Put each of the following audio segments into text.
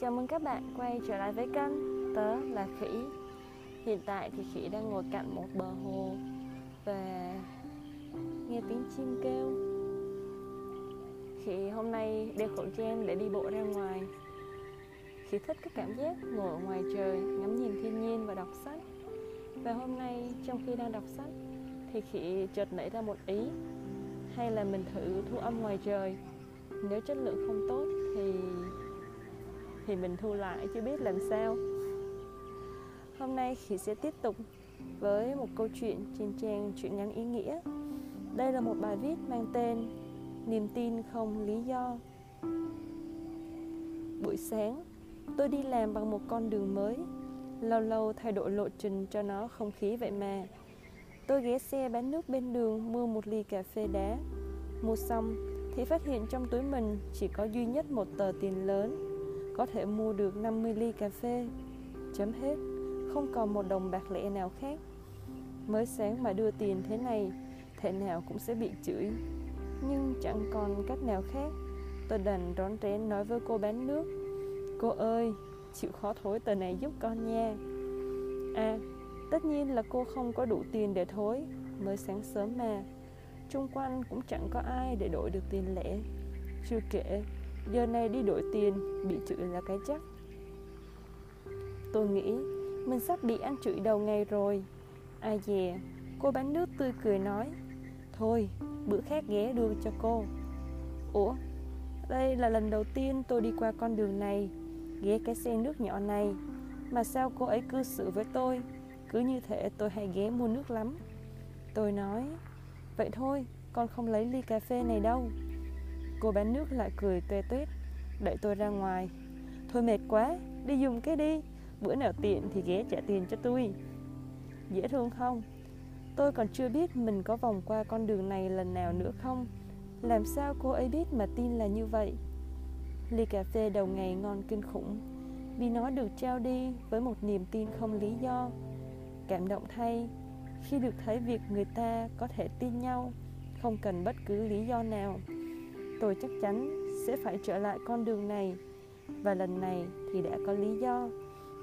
Chào mừng các bạn quay trở lại với kênh Tớ là Khỉ. Hiện tại thì Khỉ đang ngồi cạnh một bờ hồ Và nghe tiếng chim kêu. Khỉ hôm nay đeo khẩu trang để đi bộ ra ngoài. Khỉ thích cái cảm giác ngồi ở ngoài trời, Ngắm nhìn thiên nhiên và đọc sách. Và hôm nay trong khi đang đọc sách Thì Khỉ chợt nảy ra một ý, Hay là mình thử thu âm ngoài trời. Nếu chất lượng không tốt thì thì mình thu lại chưa biết làm sao. Hôm nay chị sẽ tiếp tục với một câu chuyện trên trang chuyện ngắn ý nghĩa. Đây là một bài viết mang tên niềm tin không lý do. Buổi sáng, tôi đi làm bằng một con đường mới. Lâu lâu thay đổi lộ trình cho nó không khí vậy mà. Tôi ghé xe bán nước bên đường mua một ly cà phê đá. Mua xong thì phát hiện trong túi mình chỉ có duy nhất một tờ tiền lớn có thể mua được 50 ly cà phê. Chấm hết, không còn một đồng bạc lẻ nào khác. Mới sáng mà đưa tiền thế này, thể nào cũng sẽ bị chửi. Nhưng chẳng còn cách nào khác. Tôi đành rón rén nói với cô bán nước. Cô ơi, chịu khó thối tờ này giúp con nha. À, tất nhiên là cô không có đủ tiền để thối. Mới sáng sớm mà. Trung quanh cũng chẳng có ai để đổi được tiền lẻ. Chưa kể, Giờ này đi đổi tiền, Bị chửi là cái chắc. Tôi nghĩ, Mình sắp bị ăn chửi đầu ngày rồi. Ai dè, Cô bán nước tươi cười nói. Thôi, bữa khác ghé đưa cho cô. Ủa, Đây là lần đầu tiên tôi đi qua con đường này, Ghé cái xe nước nhỏ này. Mà sao cô ấy cư xử với tôi? Cứ như thể tôi hay ghé mua nước lắm. Tôi nói, Vậy thôi, con không lấy ly cà phê này đâu. Cô bán nước lại cười tuê tuyết Đợi tôi ra ngoài. Thôi mệt quá, đi dùng cái đi. Bữa nào tiện thì ghé trả tiền cho tôi. Dễ thương không? Tôi còn chưa biết mình có vòng qua con đường này lần nào nữa không. Làm sao cô ấy biết mà tin là như vậy? Ly cà phê đầu ngày ngon kinh khủng. Vì nó được trao đi với một niềm tin không lý do. Cảm động thay. Khi được thấy việc người ta có thể tin nhau Không cần bất cứ lý do nào tôi chắc chắn sẽ phải trở lại con đường này. Và lần này thì đã có lý do,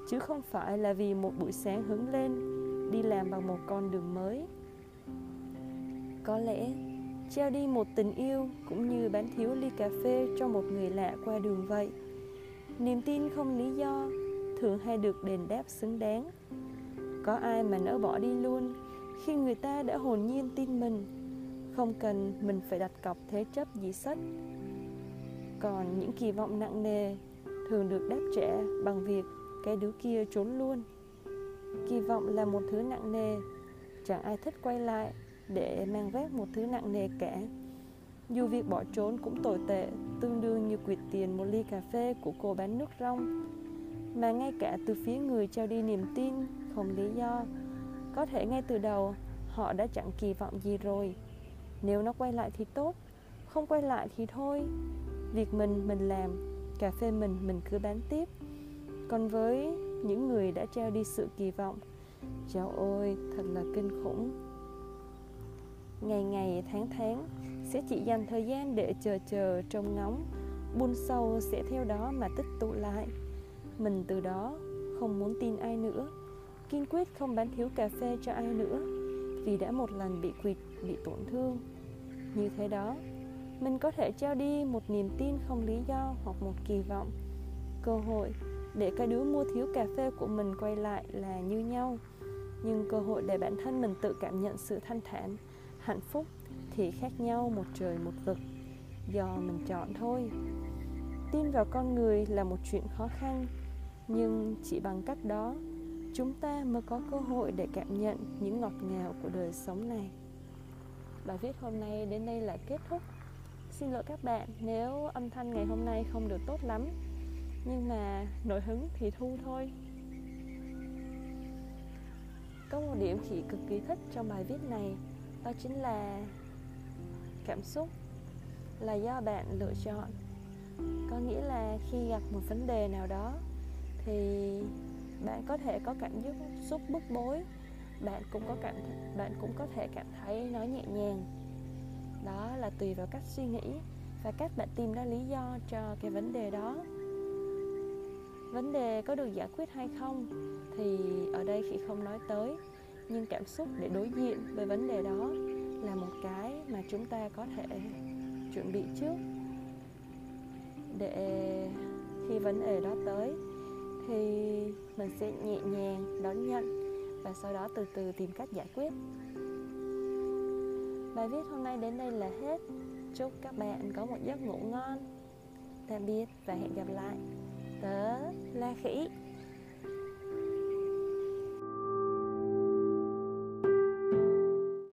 chứ không phải là vì một buổi sáng hứng lên, đi làm bằng một con đường mới. Có lẽ treo đi một tình yêu cũng như bán thiếu ly cà phê cho một người lạ qua đường vậy. Niềm tin không lý do, thường hay được đền đáp xứng đáng. Có ai mà nỡ bỏ đi luôn khi người ta đã hồn nhiên tin mình? Không cần mình phải đặt cọc thế chấp gì sách. Còn những kỳ vọng nặng nề thường được đáp trả bằng việc cái đứa kia trốn luôn. Kỳ vọng là một thứ nặng nề, chẳng ai thích quay lại để mang vác một thứ nặng nề cả. Dù việc bỏ trốn cũng tồi tệ, tương đương như quyệt tiền một ly cà phê của cô bán nước rong. Mà ngay cả từ phía người trao đi niềm tin không lý do, có thể ngay từ đầu họ đã chẳng kỳ vọng gì rồi nếu nó quay lại thì tốt, Không quay lại thì thôi. Việc mình mình làm, Cà phê mình mình cứ bán tiếp. Còn với những người đã treo đi sự kỳ vọng, Trời ơi, thật là kinh khủng. Ngày ngày, tháng tháng, Sẽ chỉ dành thời gian để chờ chờ trông ngóng. Buôn sâu sẽ theo đó mà tích tụ lại. Mình từ đó không muốn tin ai nữa. Kiên quyết không bán thiếu cà phê cho ai nữa. Vì đã một lần bị quỵt, bị tổn thương. Như thế đó, mình có thể trao đi một niềm tin không lý do hoặc một kỳ vọng. Cơ hội để cái đứa mua thiếu cà phê của mình quay lại là như nhau. Nhưng cơ hội để bản thân mình tự cảm nhận sự thanh thản, hạnh phúc thì khác nhau một trời một vực. Do mình chọn thôi. Tin vào con người là một chuyện khó khăn, nhưng chỉ bằng cách đó chúng ta mới có cơ hội để cảm nhận những ngọt ngào của đời sống này. Bài viết hôm nay đến đây là kết thúc. Xin lỗi các bạn, nếu âm thanh ngày hôm nay không được tốt lắm, nhưng mà nổi hứng thì thu thôi. Có một điểm chị cực kỳ thích trong bài viết này, đó chính là cảm xúc là do bạn lựa chọn. Có nghĩa là khi gặp một vấn đề nào đó, thì bạn có thể có cảm giác xúc bức bối. Bạn cũng có cảm, bạn cũng có thể cảm thấy nó nhẹ nhàng. Đó là tùy vào cách suy nghĩ và cách bạn tìm ra lý do cho cái vấn đề đó. Vấn đề có được giải quyết hay không thì ở đây chị không nói tới. Nhưng cảm xúc để đối diện với vấn đề đó là một cái mà chúng ta có thể chuẩn bị trước để khi vấn đề đó tới thì mình sẽ nhẹ nhàng đón nhận và sau đó từ từ tìm cách giải quyết. Bài viết hôm nay đến đây là hết. Chúc các bạn có một giấc ngủ ngon, tạm biệt và hẹn gặp lại. Tớ la khỉ.